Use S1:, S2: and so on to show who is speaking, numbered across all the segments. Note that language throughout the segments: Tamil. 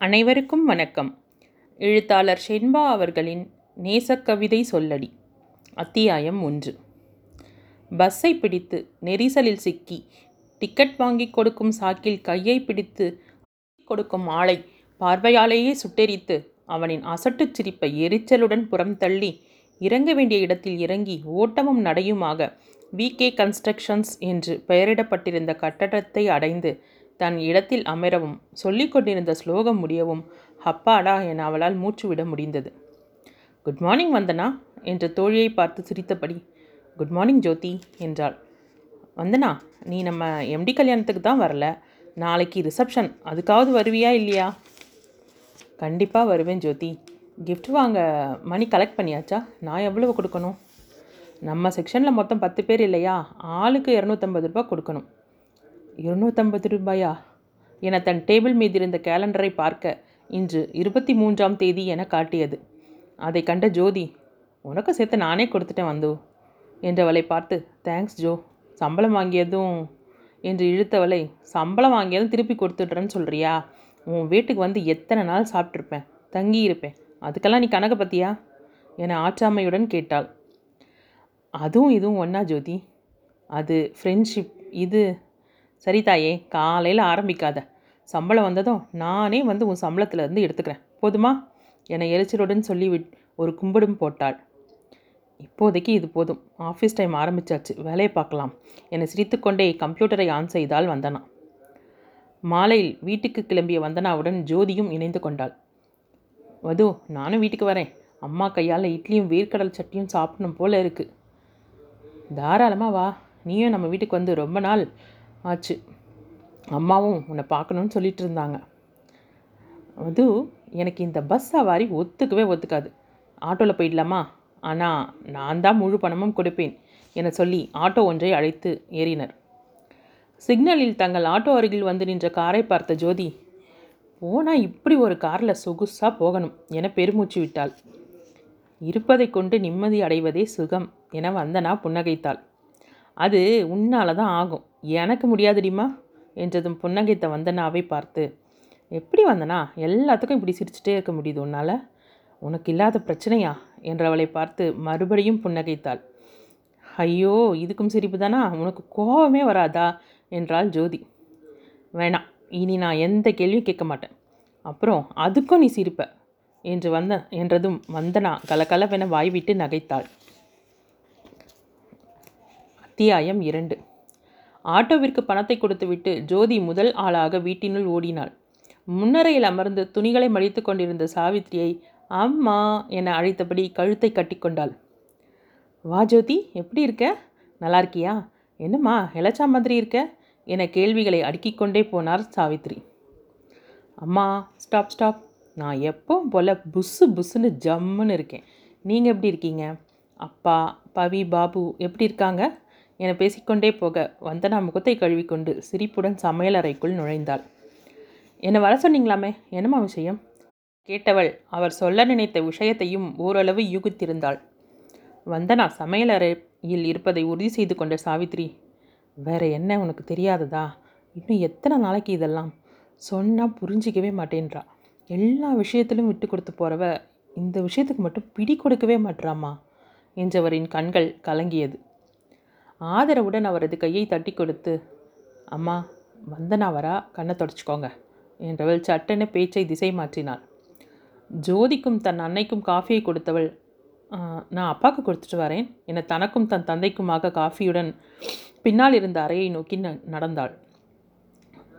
S1: அனைவருக்கும் வணக்கம். எழுத்தாளர் ஷென்பா அவர்களின் நேசக்கவிதை சொல்லடி அத்தியாயம் ஒன்று. பஸ்ஸை பிடித்து நெரிசலில் சிக்கி டிக்கெட் வாங்கி கொடுக்கும் சாக்கில் கையை பிடித்து கொடுக்கும் ஆளை பார்வையாலேயே சுட்டெரித்து அவனின் அசட்டுச் சிரிப்பை எரிச்சலுடன் புறம் தள்ளி இறங்க வேண்டிய இடத்தில் இறங்கி ஓட்டமும் நடையுமாக விகே கன்ஸ்ட்ரக்ஷன்ஸ் என்று பெயரிடப்பட்டிருந்த கட்டடத்தை அடைந்து தன் இடத்தில் அமரவும் சொல்லிக் கொண்டிருந்த ஸ்லோகம் முடியவும் ஹப்பாடா என அவளால் மூச்சு விட முடிந்தது. Good morning Vandana? என்ற தோழியை பார்த்து சிரித்தபடி குட் மார்னிங் ஜோதி என்றாள். வந்தனா நீ நம்ம எம்டி கல்யாணத்துக்கு தான் வரல. நாளைக்கு ரிசப்ஷன் அதுக்காவது வருவியா இல்லையா? கண்டிப்பாக வருவேன் ஜோதி. கிஃப்ட் வாங்க மணி கலெக்ட் பண்ணியாச்சா? நான் எவ்வளவு கொடுக்கணும்? நம்ம செக்ஷனில் மொத்தம் பத்து பேர் இல்லையா? ஆளுக்கு இரநூத்தம்பது ரூபாய் கொடுக்கணும். இருநூற்றம்பது ரூபாயா? என தன் டேபிள் மீது இருந்த கேலண்டரை பார்க்க இன்று இருபத்தி மூன்றாம் தேதி என காட்டியது. அதை கண்ட ஜோதி உனக்கு சேர்த்து நானே கொடுத்துட்டேன் வந்தோ என்றவளை பார்த்து தேங்க்ஸ் ஜோ சம்பளம் வாங்கியதும் என்று இழுத்தவளை சம்பளம் வாங்கியதும் திருப்பி கொடுத்துட்றேன்னு சொல்கிறியா உன் வீட்டுக்கு வந்து எத்தனை நாள் சாப்பிட்ருப்பேன் தங்கியிருப்பேன் அதுக்கெல்லாம் நீ கணக்கு பத்தியா என ஆற்றாமையுடன் கேட்டாள். அதுவும் இதுவும் ஒன்றா ஜோதி? அது ஃப்ரெண்ட்ஷிப் இது சரி தாயே காலையில் ஆரம்பிக்காத. சம்பளம் வந்ததும் நானே வந்து உன் சம்பளத்தில் இருந்து எடுத்துக்கிறேன். போதுமா? என எரிச்சலுடன் சொல்லி விட் ஒரு கும்பிடும் போட்டாள். இப்போதைக்கு இது போதும். ஆஃபீஸ் டைம் ஆரம்பிச்சாச்சு. வேலையை பார்க்கலாம். என சிரித்துக்கொண்டே கம்ப்யூட்டரை ஆன் செய்தால் வந்தனா. மாலையில் வீட்டுக்கு கிளம்பிய வந்தனாவுடன் ஜோதியும் இணைந்து கொண்டாள். வது நானும் வீட்டுக்கு வரேன். அம்மா கையால் இட்லியும் வேர்க்கடல் சட்டியும் சாப்பிடணும் போல இருக்குது தாராளமாக வா. நீயும் நம்ம வீட்டுக்கு வந்து ரொம்ப நாள் ஆச்சு. அம்மாவும் உன்னை பார்க்கணுன்னு சொல்லிட்டு இருந்தாங்க. அது எனக்கு இந்த பஸ் சவாரி ஒத்துக்கவே ஒத்துக்காது. ஆட்டோவில் போயிடலாமா? ஆனால் நான் தான் முழு பணமும் கொடுப்பேன் என சொல்லி ஆட்டோ ஒன்றை அழைத்து ஏறினர். சிக்னலில் தங்கள் ஆட்டோ அருகில் வந்து நின்ற காரை பார்த்த ஜோதி போனால் இப்படி ஒரு காரில் சொகுசாக போகணும் என பெருமூச்சு விட்டாள். இருப்பதை கொண்டு நிம்மதி அடைவதே சுகம் என வந்தனா புன்னகைத்தாள். அது உன்னால தான் ஆகும். எனக்கு முடியாதுடிமா என்றதும் புன்னகைத்த வந்தனாவை பார்த்து எப்படி வந்தனா? எல்லாத்துக்கும் இப்படி சிரிச்சுட்டே இருக்க முடியுது உன்னால்? உனக்கு இல்லாத பிரச்சனையா? என்றவளை பார்த்து மறுபடியும் புன்னகைத்தாள். ஐயோ இதுக்கும் சிரிப்பு தானா உனக்கு கோபமே வராதா? என்றாள் ஜோதி. வேணாம் இனி நான் எந்த கேள்வியும் கேட்க மாட்டேன். அப்புறம் அதுக்கும் நீ சிரிப்ப என்று வந்த என்றதும் வந்தனா கலகலவென வாய்விட்டு நகைத்தாள். அத்தியாயம் இரண்டு. ஆட்டோவிற்கு பணத்தை கொடுத்துவிட்டு ஜோதி முதல் ஆளாக வீட்டினுள் ஓடினாள். முன்னரையில் அமர்ந்து துணிகளை மடித்து கொண்டிருந்த சாவித்திரியை அம்மா என அழைத்தபடி கழுத்தை கட்டிக்கொண்டாள் வா ஜோதி எப்படி இருக்க? நல்லா இருக்கியா? என்னம்மா எலச்சா மாதிரி இருக்க? என கேள்விகளை அடுக்கிக்கொண்டே போனார் சாவித்ரி அம்மா ஸ்டாப் ஸ்டாப் நான் எப்பவும் போல் புஸ்ஸு புஸ்ஸுன்னு ஜம்முன்னு இருக்கேன். நீங்கள் எப்படி இருக்கீங்க? அப்பா பவி பாபு எப்படி இருக்காங்க? என பேசிக்கொண்டே போக வந்தனா முகத்தை கழுவிக்கொண்டு சிரிப்புடன் சமையலறைக்குள் நுழைந்தாள். என்னை வர சொன்னீங்களாமே? என்னம்மா விஷயம்? கேட்டவள் அவர் சொல்ல நினைத்த விஷயத்தையும் ஓரளவு யூகித்திருந்தாள். வந்தனா சமையலறையில் இருப்பதை உறுதி செய்து கொண்ட சாவித்ரி வேற என்ன உனக்கு தெரியாததா? இன்னும் எத்தனை நாளைக்கு இதெல்லாம்? சொன்னால் புரிஞ்சிக்கவே மாட்டேன்றா. எல்லா விஷயத்திலும் விட்டு கொடுத்து போகிறவ இந்த விஷயத்துக்கு மட்டும் பிடி கொடுக்கவே மாட்றாமா என்றவரின் கண்கள் கலங்கியது. ஆதரவுடன் அவரது கையை தட்டி கொடுத்து அம்மா வந்தனா வரா கண்ணை தொடச்சிக்கோங்க என்றவள் சட்டென பேச்சை திசை மாற்றினாள். ஜோதிக்கும் தன் அன்னைக்கும் காஃபியை கொடுத்தவள் நான் அப்பாவுக்கு கொடுத்துட்டு வரேன். என தனக்கும் தன் தந்தைக்குமாக காஃபியுடன் பின்னால் இருந்த அறையை நோக்கி ந- நடந்தாள்.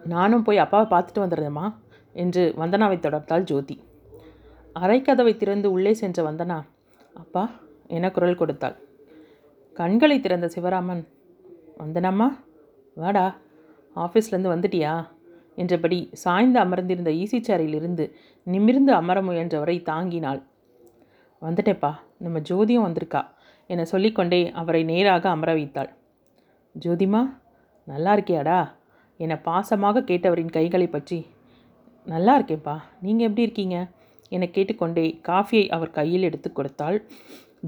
S1: நானும் போய் அப்பாவை பார்த்துட்டு வந்துடுறேம்மா என்று வந்தனாவை தொடர்ந்தாள் ஜோதி. அரைக்கதவை திறந்து உள்ளே சென்ற வந்தனா அப்பா என குரல் கொடுத்தாள். கண்களை திறந்த சிவராமன் வந்தனம்மா வாடா ஆஃபீஸ்லேருந்து வந்துட்டியா? என்றபடி சாய்ந்து அமர்ந்திருந்த ஈசி சேரிலிருந்து நிமிர்ந்து அமர முயன்றவரை தாங்கினாள். வந்துட்டேப்பா நம்ம ஜோதியும் வந்திருக்கா என சொல்லிக்கொண்டே அவரை நேராக அமர வைத்தாள். ஜோதிமா நல்லா இருக்கியாடா என பாசமாக கேட்டவரின் கைகளை பற்றி நல்லா இருக்கேப்பா நீங்கள் எப்படி இருக்கீங்க? என கேட்டுக்கொண்டே காஃபியை அவர் கையில் எடுத்து கொடுத்தாள்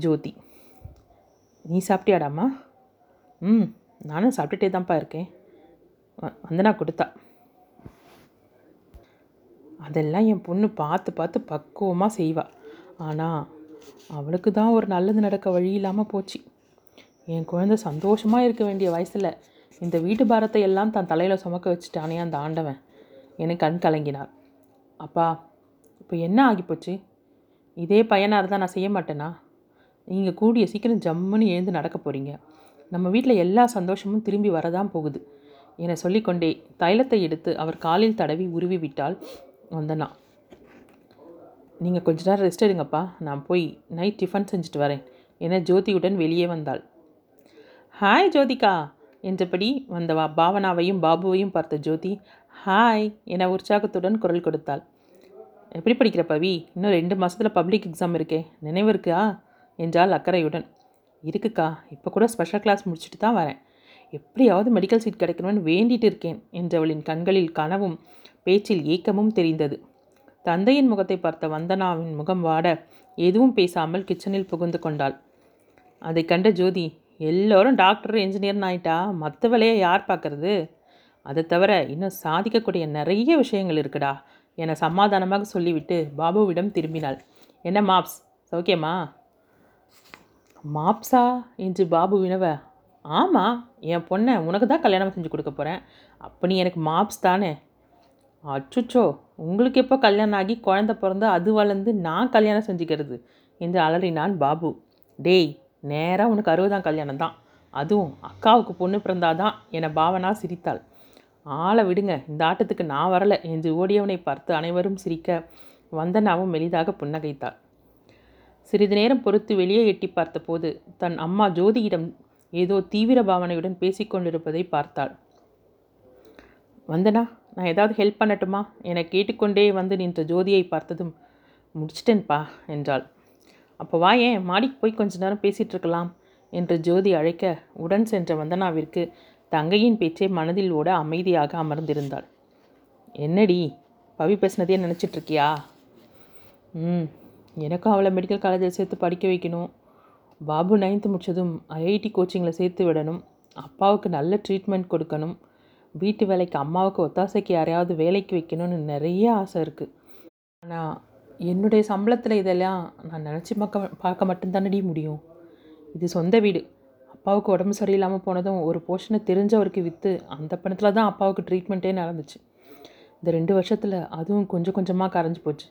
S1: ஜோதி. நீ சாப்பிட்டியாடாம்மா? ம் நானும் சாப்பிட்டுட்டே தான்ப்பா இருக்கேன். வ- வந்தனா கொடுத்தா. அதெல்லாம் என் பொண்ணு பார்த்து பார்த்து பக்குவமாக செய்வா. ஆனால் அவளுக்கு தான் ஒரு நல்லது நடக்க வழி இல்லாமல் போச்சு. என் குழந்தை சந்தோஷமாக இருக்க வேண்டிய வயசில் இந்த வீட்டு பாரத்தை எல்லாம் தன் தலையில் சுமக்க வச்சுட்டானே அந்த ஆண்டவன். எனக்கு கண் கலங்கினார். அப்பா இப்போ என்ன ஆகிப்போச்சு? இதே பையனாக இருந்தால் நான் செய்ய மாட்டேனா? நீங்கள் கூடிய சீக்கிரம் ஜம்முன்னு எழுந்து நடக்க போகிறீங்க நம்ம வீட்டில் எல்லா சந்தோஷமும் திரும்பி வரதான் போகுது. என சொல்லிக்கொண்டே தைலத்தை எடுத்து அவர் காலில் தடவி உருவி விட்டால் வந்தனா. நீங்கள் கொஞ்ச நேரம் ரெஸ்ட் எடுங்கப்பா. நான் போய் நைட் டிஃபன் செஞ்சுட்டு வரேன் என ஜோதியுடன் வெளியே வந்தாள். ஹாய் ஜோதிகா என்றபடி வந்தவா பாவனாவையும் பாபுவையும் பார்த்த ஜோதி ஹாய் என உற்சாகத்துடன் குரல் கொடுத்தாள். எப்படி படிக்கிற பவி? இன்னும் ரெண்டு மாதத்தில் பப்ளிக் எக்ஸாம் இருக்கே. நினைவு இருக்கா? என்றால் அக்கறையுடன். இருக்குக்கா இப்போ கூட ஸ்பெஷல் கிளாஸ் முடிச்சுட்டு தான் வரேன். எப்படியாவது மெடிக்கல் சீட் கிடைக்கணும்னு வேண்டிட்டு இருக்கேன் என்றவளின் கண்களில் கனவும் பேச்சில் ஏக்கமும் தெரிந்தது. தந்தையின் முகத்தை பார்த்த வந்தனாவின் முகம் வாட எதுவும் பேசாமல் கிச்சனில் புகுந்து கொண்டாள். அதை கண்ட ஜோதி எல்லோரும் டாக்டர் என்ஜினியர்னு ஆயிட்டா மற்ற வேலையை யார் பார்க்கறது? அதை தவிர இன்னும் சாதிக்கக்கூடிய நிறைய விஷயங்கள் இருக்குடா என சமாதானமாக சொல்லிவிட்டு பாபுவிடம் திரும்பினாள். என்ன மாப்ஸ் சௌக்கியமா? மாப்ஸா என்று பாபு வினவ ஆமாம் என் பொண்ணை உனக்கு தான் கல்யாணம் செஞ்சு கொடுக்க போகிறேன் அப்போ நீ எனக்கு மாப்ஸ் தானே? அச்சுச்சோ உங்களுக்கு எப்போ கல்யாணம் ஆகி குழந்த பிறந்து அது வளர்ந்து நான் கல்யாணம் செஞ்சுக்கிறது? என்று அலறினான் பாபு. டேய் நேராக உனக்கு அறுபதாம் கல்யாணம் தான். அதுவும் அக்காவுக்கு பொண்ணு பிறந்தாதான் என பாவனா சிரித்தாள். ஆளை விடுங்க இந்த ஆட்டத்துக்கு நான் வரலை என்று ஓடியவனை பார்த்து அனைவரும் சிரிக்க வந்தனாவும் மெலிதாக புன்னகைத்தாள். சிறிது நேரம் பொறுத்து வெளியே எட்டி பார்த்தபோது தன் அம்மா ஜோதியிடம் ஏதோ தீவிர பாவனையுடன் பேசிக்கொண்டிருப்பதை பார்த்தாள். வந்தனா நான் ஏதாவது ஹெல்ப் பண்ணட்டுமா? என கேட்டுக்கொண்டே வந்து நின்ற ஜோதியை பார்த்ததும் முடிச்சிட்டேன்ப்பா என்றாள். அப்போ வா ஏன் மாடிக்கு போய் கொஞ்ச நேரம் பேசிகிட்டு இருக்கலாம் என்று ஜோதி அழைக்க உடன் சென்ற வந்தனாவிற்கு தங்கையின் பேச்சை மனதில் ஓட அமைதியாக அமர்ந்திருந்தாள். என்னடி பவி பேசினதே நினச்சிட்ருக்கியா ம் எனக்கும் அவளை மெடிக்கல் காலேஜில் சேர்த்து படிக்க வைக்கணும். பாபு நைன்த்து முடிச்சதும் ஐஐடி கோச்சிங்கில் சேர்த்து விடணும். அப்பாவுக்கு நல்ல ட்ரீட்மெண்ட் கொடுக்கணும். வீட்டு வேலைக்கு அம்மாவுக்கு ஒத்தாசைக்கு யாரையாவது வேலைக்கு வைக்கணும்னு நிறைய ஆசை இருக்குது ஆனால் என்னுடைய சம்பளத்தில் இதெல்லாம் நான் நினச்சி பார்க்க பார்க்க மட்டும்தானடி முடியும். இது சொந்த வீடு. அப்பாவுக்கு உடம்பு சரியில்லாமல் போனதும் ஒரு போர்ஷனை தெரிஞ்சவருக்கு விற்று அந்த பணத்தில் தான் அப்பாவுக்கு ட்ரீட்மெண்ட்டே நடந்துச்சு. இந்த ரெண்டு வருஷத்தில் அதுவும் கொஞ்சம் கொஞ்சமாக கரைஞ்சி போச்சு.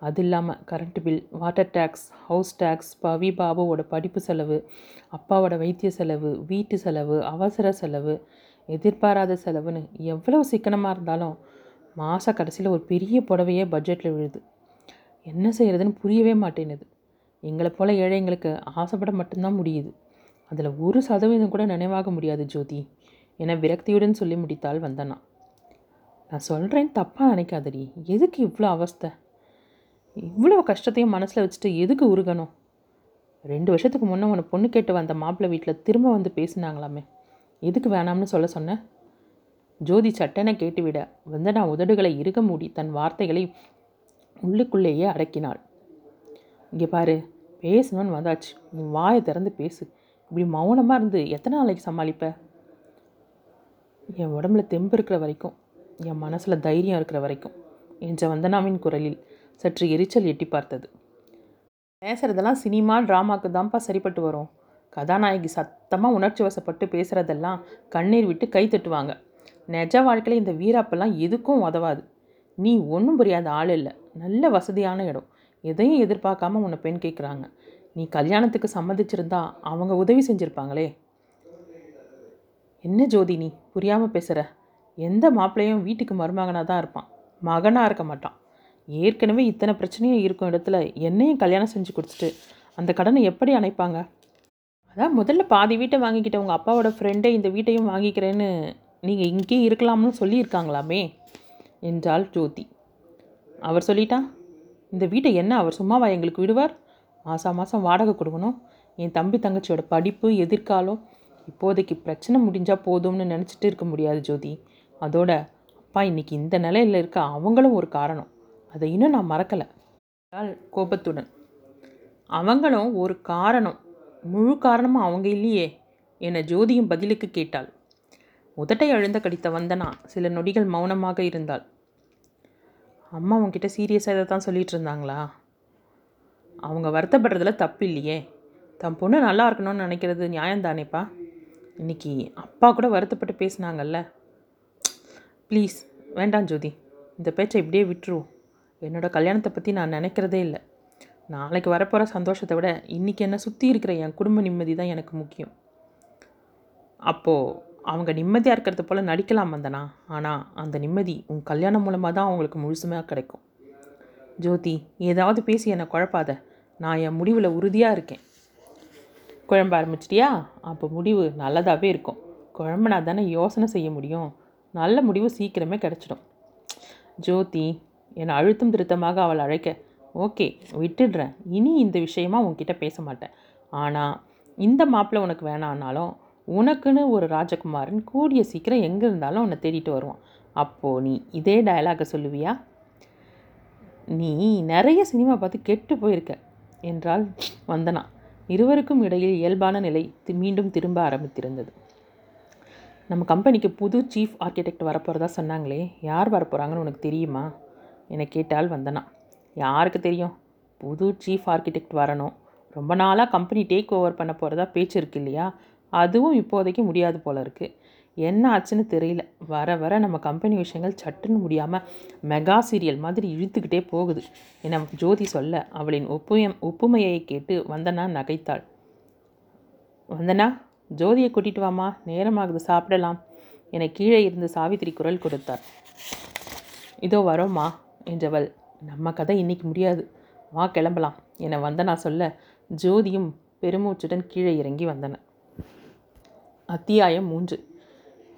S1: அது இல்லாமல் current bill water tax house tax Pavi பாபுவோட படிப்பு செலவு அப்பாவோட வைத்திய செலவு வீட்டு செலவு அவசர செலவு எதிர்பாராத செலவுன்னு எவ்வளோ சிக்கனமாக இருந்தாலும் மாத கடைசியில் ஒரு பெரிய புடவையே பட்ஜெட்டில் விழுது. என்ன செய்கிறதுன்னு புரியவே மாட்டேனுது எங்களை போல் ஏழைங்களுக்கு ஆசைப்பட மட்டும்தான் முடியுது. அதில் ஒரு சதவீதம் கூட நினைவாக முடியாது ஜோதி. என விரக்தியுடன் சொல்லி முடித்தாள் வந்தனா. நான் சொல்கிறேன் தப்பாக நினைக்காதடி. எதுக்கு இவ்வளோ அவஸ்தை? இவ்வளோ கஷ்டத்தையும் மனசில் வச்சுட்டு எதுக்கு உருகணும்? ரெண்டு வருஷத்துக்கு முன்னே உன்னை பொண்ணு கேட்டு வந்த மாப்பிள்ளை வீட்டில் திரும்ப வந்து பேசினாங்களாமே. எதுக்கு வேணாம்னு சொல்ல சொன்னேன் ஜோதி சட்டனை கேட்டுவிட வந்தனா உதடுகளை இருக மூடி தன் வார்த்தைகளை உள்ளுக்குள்ளேயே அடக்கினாள். இங்கே பாரு பேசணும்னு வந்தாச்சு. உன் வாயை திறந்து பேசு. இப்படி மௌனமாக இருந்து எத்தனை நாளைக்கு சமாளிப்ப? என் உடம்புல தெம்பு இருக்கிற வரைக்கும் என் மனசில் தைரியம் இருக்கிற வரைக்கும் என்ற வந்தனாவின் குரலில் சற்று எரிச்சல் எட்டி பார்த்தது. பேசுகிறதெல்லாம் சினிமா ட்ராமாக்கு தான்ப்பா சரிப்பட்டு வரும். கதாநாயகி சத்தமாக உணர்ச்சி வசப்பட்டு பேசுகிறதெல்லாம் கண்ணீர் விட்டு கை தட்டுவாங்க. நெஜ வாழ்க்கையில் இந்த வீராப்பெல்லாம் எதுக்கும் உதவாது. நீ ஒன்றும் புரியாத ஆள் இல்லை. நல்ல வசதியான இடம். எதையும் எதிர்பார்க்காம உன்னை பெண் கேட்குறாங்க நீ கல்யாணத்துக்கு சம்மதிச்சிருந்தா அவங்க உதவி செஞ்சுருப்பாங்களே. என்ன ஜோதி நீ? புரியாமல் பேசுகிற எந்த மாப்பிள்ளையும் வீட்டுக்கு மருமகனாக தான் இருப்பான். மகனாக இருக்க மாட்டான். ஏற்கனவே இத்தனை பிரச்சனையும் இருக்கும் இடத்துல என்னையும் கல்யாணம் செஞ்சு கொடுத்துட்டு அந்த கடனை எப்படி அணைப்பாங்க? அதான் முதல்ல பாதி வீட்டை வாங்கிக்கிட்ட உங்கள் அப்பாவோட ஃப்ரெண்டே இந்த வீட்டையும் வாங்கிக்கிறேன்னு நீங்கள் இங்கேயே இருக்கலாம்னு சொல்லியிருக்காங்களாமே? என்றாள் ஜோதி. அவர் சொல்லிட்டா இந்த வீட்டை என்ன அவர் சும்மாவா எங்களுக்கு விடுவார்? மாதம் மாதம் வாடகை கொடுக்கணும். என் தம்பி தங்கச்சியோட படிப்பு எதிர்காலம் இப்போதைக்கு பிரச்சனை முடிஞ்சால் போதும்னு நினச்சிட்டு இருக்க முடியாது ஜோதி. அதோட அப்பா இன்றைக்கி இந்த நிலையில் இருக்க அவங்களும் ஒரு காரணம். அதை இன்னும் நான் மறக்கலை. கோபத்துடன். அவங்களும் ஒரு காரணம். முழு காரணமும் அவங்க இல்லையே என ஜோதியும் பதிலுக்கு கேட்டாள். உதட்டை அழுந்த கடித்த வந்தனா சில நொடிகள் மௌனமாக இருந்தாள். அம்மா உன்கிட்ட சீரியஸாக இதை தான் சொல்லிகிட்டு இருந்தாங்களா? அவங்க வருத்தப்படுறதுல தப்பு இல்லையே. தன் பொண்ணு நல்லா இருக்கணும்னு நினைக்கிறது நியாயம்தானேப்பா? இன்னைக்கு அப்பா கூட வருத்தப்பட்டு பேசுனாங்கல்ல. ப்ளீஸ் வேண்டாம் ஜோதி. இந்த பேச்சை இப்படியே விட்டுருவோம். என்னோடய கல்யாணத்தை பற்றி நான் நினைக்கிறதே இல்லை. நாளைக்கு வரப்போகிற சந்தோஷத்தை விட இன்றைக்கி என்னை சுற்றி இருக்கிற என் குடும்ப நிம்மதி தான் எனக்கு முக்கியம். அப்போது அவங்க நிம்மதியாக இருக்கிறது போல் நடிக்கலாம் வந்தனா ஆனால் அந்த நிம்மதி உன் கல்யாணம் மூலமாக தான் அவங்களுக்கு முழுசுமையாக கிடைக்கும். ஜோதி ஏதாவது பேசி என்னை குழப்பாத. நான் என் முடிவில் உறுதியாக இருக்கேன். குழம்ப ஆரம்பிச்சிட்டியா? அப்போ முடிவு நல்லதாகவே இருக்கும். குழம்புனா தானே யோசனை செய்ய முடியும். நல்ல முடிவு சீக்கிரமே கிடச்சிடும். ஜோதி என்னை அழுத்தம் திருத்தமாக அவள் அழைக்க ஓகே விட்டுடுறேன். இனி இந்த விஷயமா உன்கிட்ட பேச மாட்டேன். ஆனால் இந்த மாப்பிள்ளை உனக்கு வேணான்னாலும் உனக்குன்னு ஒரு ராஜகுமாரன் கூடிய சீக்கிரம் எங்கே இருந்தாலும் உன்னை தேடிட்டு வருவான். அப்போது நீ இதே டயலாகை சொல்லுவியா? நீ நிறைய சினிமா பார்த்து கெட்டு போயிருக்க என்றால் வந்தனா. இருவருக்கும் இடையில் இயல்பான நிலை மீண்டும் திரும்ப ஆரம்பித்திருந்தது. நம்ம கம்பெனிக்கு புது சீஃப் ஆர்கிடெக்ட் வரப்போகிறதா சொன்னாங்களே யார் வரப்போகிறாங்கன்னு உனக்கு தெரியுமா? என கேட்டால் வந்தனா. யாருக்கு தெரியும்? புது சீஃப் ஆர்கிடெக்ட் வரணும். ரொம்ப நாளாக கம்பெனி டேக் ஓவர் பண்ண போகிறதா பேச்சு இருக்கு இல்லையா? அதுவும் இப்போதைக்கு முடியாது போல இருக்குது என்ன ஆச்சுன்னு தெரியல. வர வர நம்ம கம்பெனி விஷயங்கள் சட்டுன்னு முடியாமல் மெகா சீரியல் மாதிரி இழுத்துக்கிட்டே போகுது. என ஜோதி சொல்ல அவளின் ஒப்புயம் ஒப்புமையை கேட்டு வந்தனா நகைத்தாள். வந்தனா ஜோதியை கூட்டிட்டு வாமா நேரமாகுது சாப்பிடலாம். என கீழே இருந்து சாவித்திரி குரல் கொடுத்தார். இதோ வரோம்மா. என்றவள் நம்ம கதை இன்னைக்கு முடியாது. வா கிளம்பலாம். என வந்தனா சொல்ல ஜோதியும் பெருமூச்சுடன் கீழே இறங்கி வந்தன. அத்தியாயம் மூன்று.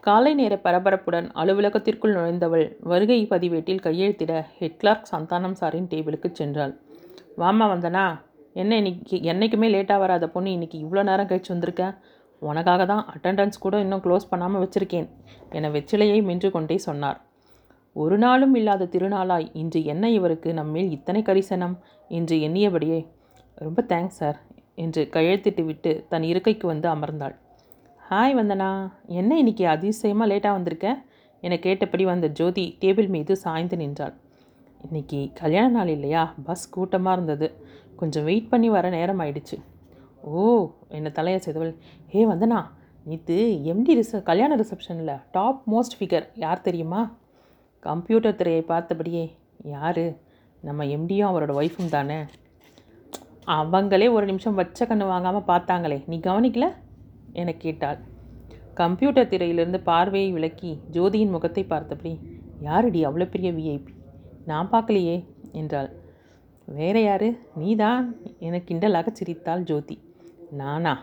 S1: காலை நேர பரபரப்புடன் அலுவலகத்திற்குள் நுழைந்தவள் வருகை பதிவேட்டில் கையெழுத்திட ஹெட் கிளார்க் சந்தானம் சாரின் டேபிளுக்கு சென்றாள். வாமா வந்தனா என்ன இன்னைக்கு என்னைக்குமே லேட்டாக வராத பொண்ணு இன்னைக்கு இவ்வளோ நேரம் கழிச்சு வந்திருக்கேன் உனக்காக தான் அட்டெண்டன்ஸ் கூட இன்னும் க்ளோஸ் பண்ணாமல் வச்சுருக்கேன். என வெற்றிலையை மென்று கொண்டே சொன்னார். ஒரு நாளும் இல்லாத திருநாளாய் இன்று என்ன இவருக்கு நம்மேல் இத்தனை கரிசனம்? என்று எண்ணியபடியே ரொம்ப தேங்க்ஸ் சார் என்று கையெழுத்திட்டு விட்டு தன் இருக்கைக்கு வந்து அமர்ந்தாள். ஹாய் வந்தனா என்ன இன்னைக்கு அதிசயமாக லேட்டாக வந்திருக்க? என கேட்டபடி வந்த ஜோதி டேபிள் மீது சாய்ந்து நின்றாள். இன்னைக்கு கல்யாண நாள் இல்லையா? பஸ் கூட்டமாக இருந்தது. கொஞ்சம் வெயிட் பண்ணி வர நேரம் ஆயிடுச்சு. ஓ என்னை தலையை செய்தவள் ஹே வந்தனா நேற்று எம்டி ரிச கல்யாண ரிசப்ஷனில் டாப் மோஸ்ட் ஃபிகர் யார் தெரியுமா? கம்ப்யூட்டர் திரையை பார்த்தபடியே யார்? நம்ம எம்டியும் அவரோட ஒய்ஃபும் தானே? அவங்களே ஒரு நிமிஷம் வச்ச கண்ணு வாங்காமல் பார்த்தாங்களே நீ கவனிக்கல? என கேட்டாள். கம்ப்யூட்டர் திரையிலிருந்து பார்வையை விலக்கி ஜோதியின் முகத்தை பார்த்தபடி யாருடி அவ்வளோ பெரிய விஐபி நான் பார்க்கலையே என்றாள். வேற யாரு? நீதான்? என கிண்டலாக சிரித்தாள் ஜோதி. நானா?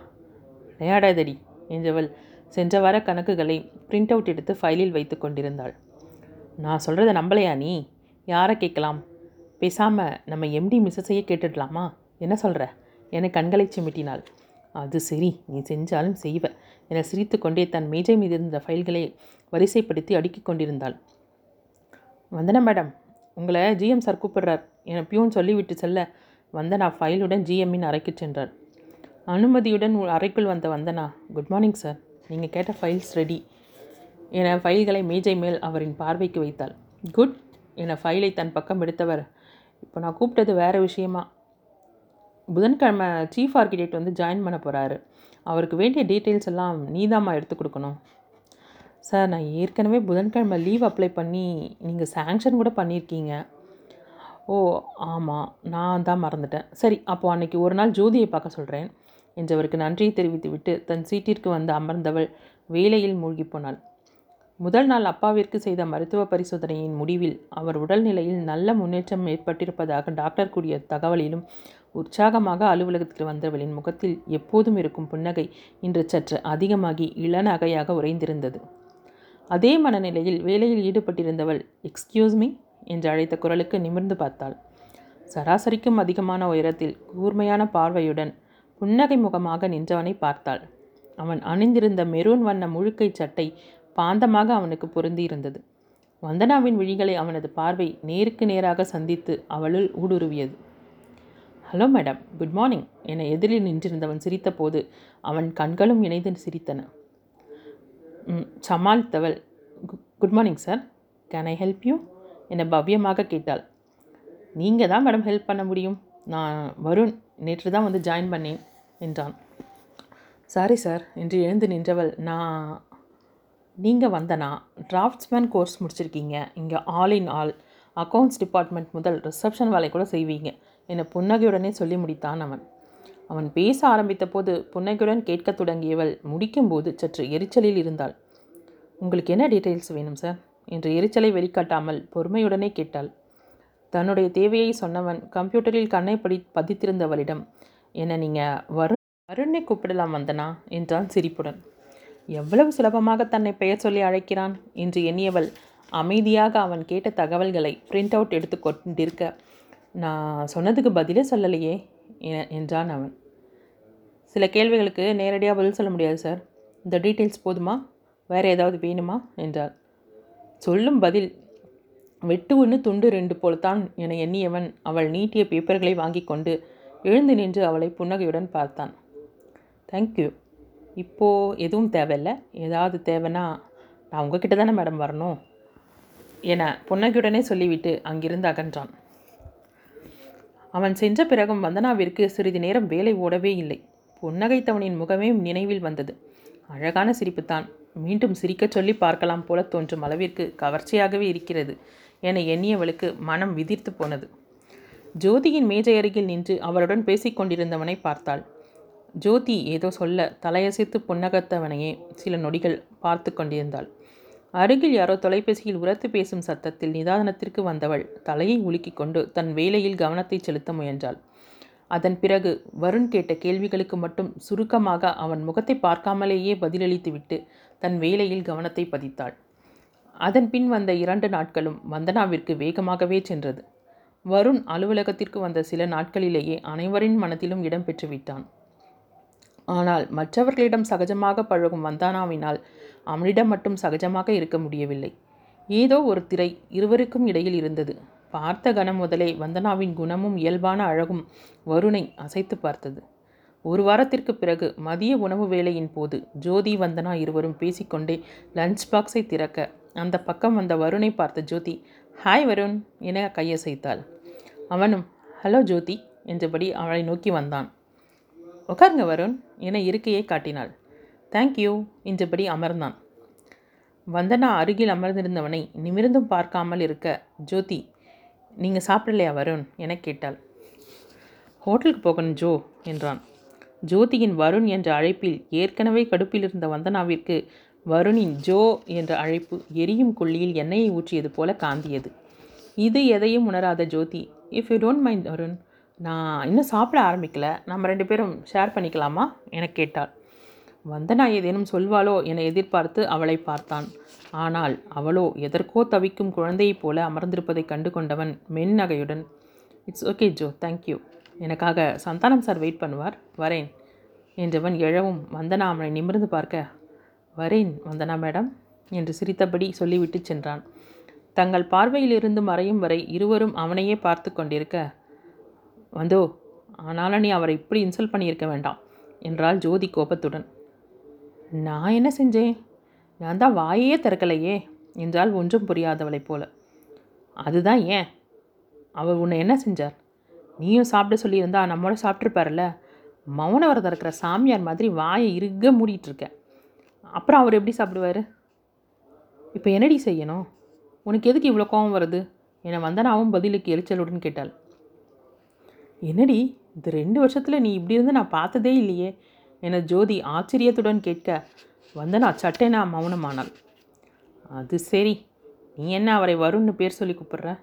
S1: விளையாடாதடி என்றவள் சென்ற வார கணக்குகளை பிரிண்ட் அவுட் எடுத்து ஃபைலில் வைத்து கொண்டிருந்தாள். நான் சொல்கிறத நம்பலையா நீ? யாரை கேட்கலாம்? பேசாமல் நம்ம எம்டி மிஸ்ஸஸையே கேட்டுடலாமா? என்ன சொல்கிற என கண்களை சிமிட்டினாள். அது சரி நீ செஞ்சாலும் செய்வ. என சிரித்துக்கொண்டே தன் மேஜை மீது இருந்த ஃபைல்களை வரிசைப்படுத்தி அடுக்கிக் கொண்டிருந்தாள். வந்தன மேடம். உங்களை ஜிஎம் சார் கூப்பிடுறார். என பியூன் சொல்லிவிட்டு செல்ல வந்தனா ஃபைலுடன் ஜிஎம்மின் அறைக்கு சென்றார். அனுமதியுடன் அறைக்குள் வந்த வந்தனா குட் மார்னிங் சார். நீங்கள் கேட்ட ஃபைல்ஸ் ரெடி. என ஃபைல்களை மேஜை மேல் அவரின் பார்வைக்கு வைத்தாள். குட் என ஃபைலை தன் பக்கம் எடுத்தவர். இப்போ நான் கூப்பிட்டது வேறு விஷயமா? புதன்கிழமை சீஃப் ஆர்கிடெக்ட் வந்து ஜாயின் பண்ண போகிறாரு அவருக்கு வேண்டிய டீட்டெயில்ஸ் எல்லாம் நீதாம்மா எடுத்து கொடுக்கணும். சார் நான் ஏற்கனவே புதன்கிழமை லீவ் அப்ளை பண்ணி நீங்கள் சேங்ஷன் கூட பண்ணியிருக்கீங்க ஓ ஆமாம் நான் தான் மறந்துட்டேன். சரி அப்போது அன்னைக்கு ஒரு நாள் ஜோதியை பார்க்க சொல்கிறேன் என்றவருக்கு நன்றியை தெரிவித்துவிட்டு தன் சீட்டிற்கு வந்து அமர்ந்தவள் வேலையில் மூழ்கிப் போனாள். முதல் நாள் அப்பாவிற்கு செய்த மருத்துவ பரிசோதனையின் முடிவில் அவர் உடல்நிலையில் நல்ல முன்னேற்றம் ஏற்பட்டிருப்பதாக டாக்டர் கூறிய தகவலிலும் உற்சாகமாக அலுவலகத்தில் வந்தவளின் முகத்தில் எப்போதும் இருக்கும் புன்னகை இன்று சற்று அதிகமாகி இளநகையாக உறைந்திருந்தது. அதே மனநிலையில் வேலையில் ஈடுபட்டிருந்தவள் எக்ஸ்கியூஸ் மீ என்று அழைத்த குரலுக்கு நிமிர்ந்து பார்த்தாள். சராசரிக்கும் அதிகமான உயரத்தில் கூர்மையான பார்வையுடன் புன்னகை முகமாக நின்றவனை பார்த்தாள். அவன் அணிந்திருந்த மெரூன் வண்ண முழுக்கை சட்டை பாந்தமாக அவனுக்கு பொருந்தியிருந்தது. வந்தனாவின் விழிகளை அவனது பார்வை நேருக்கு நேராக சந்தித்து அவளுள் ஊடுருவியது. ஹலோ மேடம் குட் மார்னிங் என எதிரில் நின்றிருந்தவன் சிரித்தபோது அவன் கண்களும் இணைந்து சிரித்தன. சமாளித்தவள் good morning sir can I help you? என பவ்யமாக கேட்டாள். நீங்கள் தான் மேடம் ஹெல்ப் பண்ண முடியும். நான் வருண் நேற்று தான் வந்து ஜாயின் பண்ணேன் என்றான். சாரி சார் என்று எழுந்து நின்றவள் நான் நீங்கள் வந்தனா டிராஃப்ட்ஸ்மேன் கோர்ஸ் முடிச்சிருக்கீங்க. இங்கே all in all accounts department முதல் ரிசப்ஷன் வேலை கூட செய்வீங்க. என புன்னகையுடனே சொல்லி முடித்தான் அவன். அவன் பேச ஆரம்பித்த போது புன்னகையுடன் கேட்கத் தொடங்கியவள் முடிக்கும்போது சற்று எரிச்சலில் இருந்தாள். உங்களுக்கு என்ன டீட்டெயில்ஸ் வேணும் சார் என்று எரிச்சலை வெளிக்காட்டாமல் பொறுமையுடனே கேட்டாள். தன்னுடைய தேவையை சொன்னவன் கம்ப்யூட்டரில் கண்ணை படி பதித்திருந்தவளிடம் என்னை நீங்கள் வருண் வருணை கூப்பிடலாம் வந்தனா? என்றான் சிரிப்புடன். எவ்வளவு சுலபமாக தன்னை பெயர் சொல்லி அழைக்கிறான் என்று எண்ணியவள் அமைதியாக அவன் கேட்ட தகவல்களை பிரிண்ட் அவுட் எடுத்து கொண்டிருக்க நான் சொன்னதுக்கு பதிலே சொல்லலையே என்றான் அவன். சில கேள்விகளுக்கு நேரடியாக பதில் சொல்ல முடியாது சார் இந்த டீட்டெயில்ஸ் போதுமா? வேறு ஏதாவது வேணுமா? என்றார் சொல்லும் பதில் வெட்டு ஒன்று துண்டு ரெண்டு போல்தான் என எண்ணியவன் அவள் நீட்டிய பேப்பர்களை வாங்கி கொண்டு எழுந்து நின்று அவளை புன்னகையுடன் பார்த்தான். தேங்க்யூ இப்போது எதுவும் தேவையில்லை. ஏதாவது தேவைன்னா நான் உங்ககிட்ட தானே மேடம் வரணும். என புன்னகையுடனே சொல்லிவிட்டு அங்கிருந்து அகன்றான். அவன் சென்ற பிறகும் வந்தனாவிற்கு சிறிது நேரம் வேலை ஓடவே இல்லை. புன்னகைத்தவனின் முகமே நினைவில் வந்தது. அழகான சிரிப்புத்தான் மீண்டும் சிரிக்கச் சொல்லி பார்க்கலாம் போல தோன்றும் அளவிற்கு கவர்ச்சியாகவே இருக்கிறது என எண்ணியவளுக்கு மனம் விதிர்த்து போனது. ஜோதியின் மேஜை அருகில் நின்று அவளுடன் பேசிக்கொண்டிருந்தவனை பார்த்தாள். ஜோதி ஏதோ சொல்ல தலையசைத்து புன்னகத்தவனையே சில நொடிகள் பார்த்து கொண்டிருந்தாள். அருகில் யாரோ தொலைபேசியில் உரத்து பேசும் சத்தத்தில் நிதானத்திற்கு வந்தவள் தலையை உலுக்கிக் கொண்டு தன் வேலையில் கவனத்தை செலுத்த முயன்றாள். அதன் பிறகு வருண் கேட்ட கேள்விகளுக்கு மட்டும் சுருக்கமாக அவன் முகத்தை பார்க்காமலேயே பதிலளித்துவிட்டு தன் வேலையில் கவனத்தை பதித்தாள். அதன் பின் வந்த இரண்டு நாட்களும் வந்தனாவிற்கு வேகமாகவே சென்றது. வருண் அலுவலகத்திற்கு வந்த சில நாட்களிலேயே அனைவரின் மனதிலும் இடம் பெற்றுவிட்டான். ஆனால் மற்றவர்களிடம் சகஜமாக பழகும் வந்தானாவினால் அவனிடம் மட்டும் சகஜமாக இருக்க முடியவில்லை. ஏதோ ஒரு திரை இருவருக்கும் இடையில் இருந்தது. பார்த்த கணம் முதலே வந்தனாவின் குணமும் இயல்பான அழகும் வருணை அசைத்து பார்த்தது. ஒரு வாரத்திற்கு பிறகு மதிய உணவு வேளையின் போது ஜோதி வந்தனா இருவரும் பேசிக்கொண்டே லஞ்ச் பாக்ஸை திறக்க அந்த பக்கம் வந்த வருணை பார்த்த ஜோதி ஹாய் வருண் என கையசைத்தாள். அவனும் ஹலோ ஜோதி என்றபடி அவளை நோக்கி வந்தான். உட்காருங்க வருண் என இருக்கையை காட்டினாள். தேங்க்யூ என்றபடி அமர்ந்தான். வந்தனா அருகில் அமர்ந்திருந்தவனை நிமிர்ந்தும் பார்க்காமல் இருக்க ஜோதி நீங்கள் சாப்பிடலையா வருண்? என கேட்டாள். ஹோட்டலுக்கு போகணும் ஜோ என்றான். ஜோதியின் வருண் என்ற அழைப்பில் ஏற்கனவே கடுப்பில் இருந்த வந்தனாவிற்கு வருணின் ஜோ என்ற அழைப்பு எரியும் கொள்ளியில் எண்ணெயை ஊற்றியது போல காந்தியது. இது எதையும் உணராத Jyothi if you don't mind Varun நான் இன்னும் சாப்பிட ஆரம்பிக்கல. நம்ம ரெண்டு பேரும் ஷேர் பண்ணிக்கலாமா? என கேட்டாள். வந்தனா ஏதேனும் சொல்வாளோ என எதிர்பார்த்து அவளை பார்த்தான். ஆனால் அவளோ எதற்கோ தவிக்கும் குழந்தையைப் போல அமர்ந்திருப்பதை கண்டு கொண்டவன் மென்னகையுடன் it's okay Jo thank you எனக்காக சந்தானம் சார் வெயிட் பண்ணுவார். வரேன். என்றவன் எழவும் வந்தனா அவனை நிமிர்ந்து பார்க்க. வரேன் வந்தனா மேடம் என்று சிரித்தபடி சொல்லிவிட்டு சென்றான். தங்கள் பார்வையிலிருந்து மறையும் வரை இருவரும் அவனையே பார்த்து கொண்டிருக்க வந்தோ ஆனாலும் நீ அவரை இப்படி இன்சல்ட் பண்ணியிருக்க வேண்டாம் என்றாள் ஜோதி கோபத்துடன். நான் என்ன செஞ்சேன்? நான் தான் வாயே திறக்கலையே என்றால் ஒன்றும் புரியாதவளைப் போல. அதுதான் ஏன்? அவர் உன்னை என்ன செஞ்சார் நீயும் சாப்பிட சொல்லியிருந்தா நம்மளோட சாப்பிட்ருப்பார்ல மௌன விரதம் இருக்கிற சாமியார் மாதிரி வாயை இருக்க மூடிட்டுருக்க. அப்புறம் அவர் எப்படி சாப்பிடுவார்? இப்போ என்னடி செய்யணும்? உனக்கு எதுக்கு இவ்வளோ கோபம் வருது? என்னை வந்தனாவும் பதிலுக்கு எரிச்சலுடன் கேட்டாள். என்னடி இந்த ரெண்டு வருஷத்தில் நீ இப்படி இருந்து நான் பார்த்ததே இல்லையே. என ஜோதி ஆச்சரியத்துடன் கேட்க வந்தனா சட்டென மௌனமானாள் அது சரி. நீ என்ன அவரை வருண்னு பேர் சொல்லி கூப்பிடுற?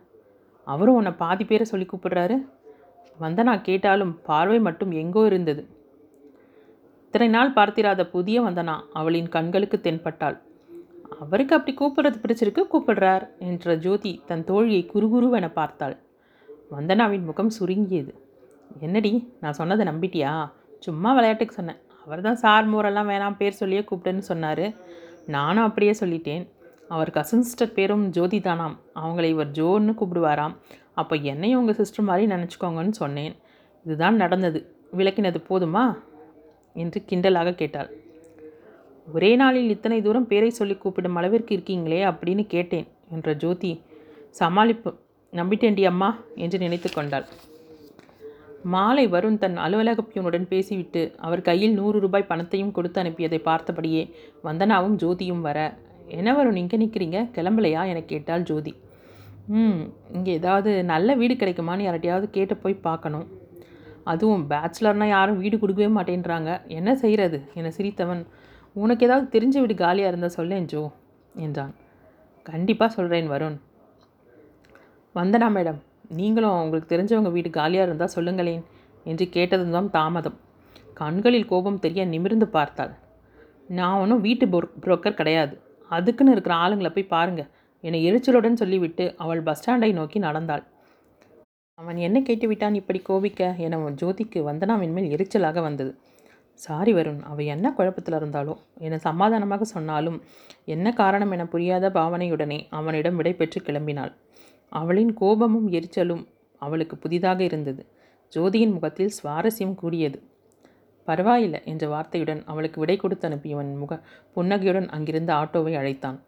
S1: அவரும் உன்னை பாதி பேரை சொல்லி கூப்பிடுறாரு? வந்தனா கேட்டாலும் பார்வை மட்டும் எங்கோ இருந்தது. இத்தனை நாள் பார்த்திராத புதிய வந்தனா அவளின் கண்களுக்கு தென்பட்டாள். அவருக்கு அப்படி கூப்பிடுறது பிடிச்சிருக்கு கூப்பிடுறார் என்ற ஜோதி தன் தோழியை குறுகுருவென பார்த்தாள். வந்தனாவின் முகம் சுருங்கியது. என்னடி நான் சொன்னதை நம்பிட்டியா? சும்மா விளையாட்டுக்கு சொன்னேன். அவர் தான் சார் மோரெல்லாம் வேணாம் பேர் சொல்லியே கூப்பிட்டேன்னு சொன்னார். நானும் அப்படியே சொல்லிட்டேன். அவர் கசின் சிஸ்டர் பேரும் ஜோதி தானாம். அவங்களை இவர் ஜோன்னு கூப்பிடுவாராம். அப்போ என்னையும் உங்கள் சிஸ்டர் மாதிரி நினச்சிக்கோங்கன்னு சொன்னேன். இதுதான் நடந்தது. விளக்கினது போதுமா? என்று கிண்டலாக கேட்டாள். ஒரே நாளில் இத்தனை தூரம் பேரை சொல்லி கூப்பிடும் அளவிற்கு இருக்கீங்களே அப்படின்னு கேட்டேன் என்ற ஜோதி. சமாளிப்பு. நம்பிட்டேன்டி அம்மா என்று நினைத்து கொண்டாள். மாலை வருண் தன் அலுவலக பியூனுடன் பேசிவிட்டு அவர் கையில் நூறு ரூபாய் பணத்தையும் கொடுத்து அனுப்பியதை பார்த்தபடியே வந்தனாவும் ஜோதியும் வர. என்ன வரும் இங்கே நிற்கிறீங்க கிளம்பலையா? என கேட்டால் ஜோதி. ம் இங்கே ஏதாவது நல்ல வீடு கிடைக்குமான்னு யார்கிட்டயாவது கேட்டு போய் பார்க்கணும். அதுவும் பேச்சுலர்னால் யாரும் வீடு கொடுக்கவே மாட்டேன்றாங்க. என்ன செய்கிறது என சிரித்தவன் உனக்கு ஏதாவது தெரிஞ்ச வீடு காலியாக இருந்தால் சொல்லேன் ஜோ என்றான். கண்டிப்பாக சொல்கிறேன் வருண். வந்தனா மேடம். நீங்களும் உங்களுக்கு தெரிஞ்சவங்க வீடு காலியாக இருந்தால் சொல்லுங்களேன் என்று கேட்டதும் தான் தாமதம். கண்களில் கோபம் தெரிய நிமிர்ந்து பார்த்தாள். நான் ஒன்றும் வீட்டு புரோ புரோக்கர் கிடையாது. அதுக்குன்னு இருக்கிற ஆளுங்களை போய் பாருங்கள் என்னை எரிச்சலுடன் சொல்லிவிட்டு அவள் பஸ் ஸ்டாண்டை நோக்கி நடந்தாள். அவன் என்ன கேட்டு விட்டான் இப்படி கோபிக்க என ஜோதிக்கு வந்தனாவின் மேல் எரிச்சலாக வந்தது. சாரி வருண் அவள் என்ன குழப்பத்தில் இருந்தாலோ என சமாதானமாக சொன்னாலும் என்ன காரணம் என புரியாத பாவனையுடனே அவனிடம் விடை பெற்று கிளம்பினாள். அவளின் கோபமும் எரிச்சலும் அவளுக்கு புதிதாக இருந்தது. ஜோதியின் முகத்தில் சுவாரஸ்யம் கூடியது. பரவாயில்லை என்ற வார்த்தையுடன் அவளுக்கு விடை கொடுத்து அனுப்பியவன் முக புன்னகையுடன் அங்கிருந்து ஆட்டோவை அழைத்தான்.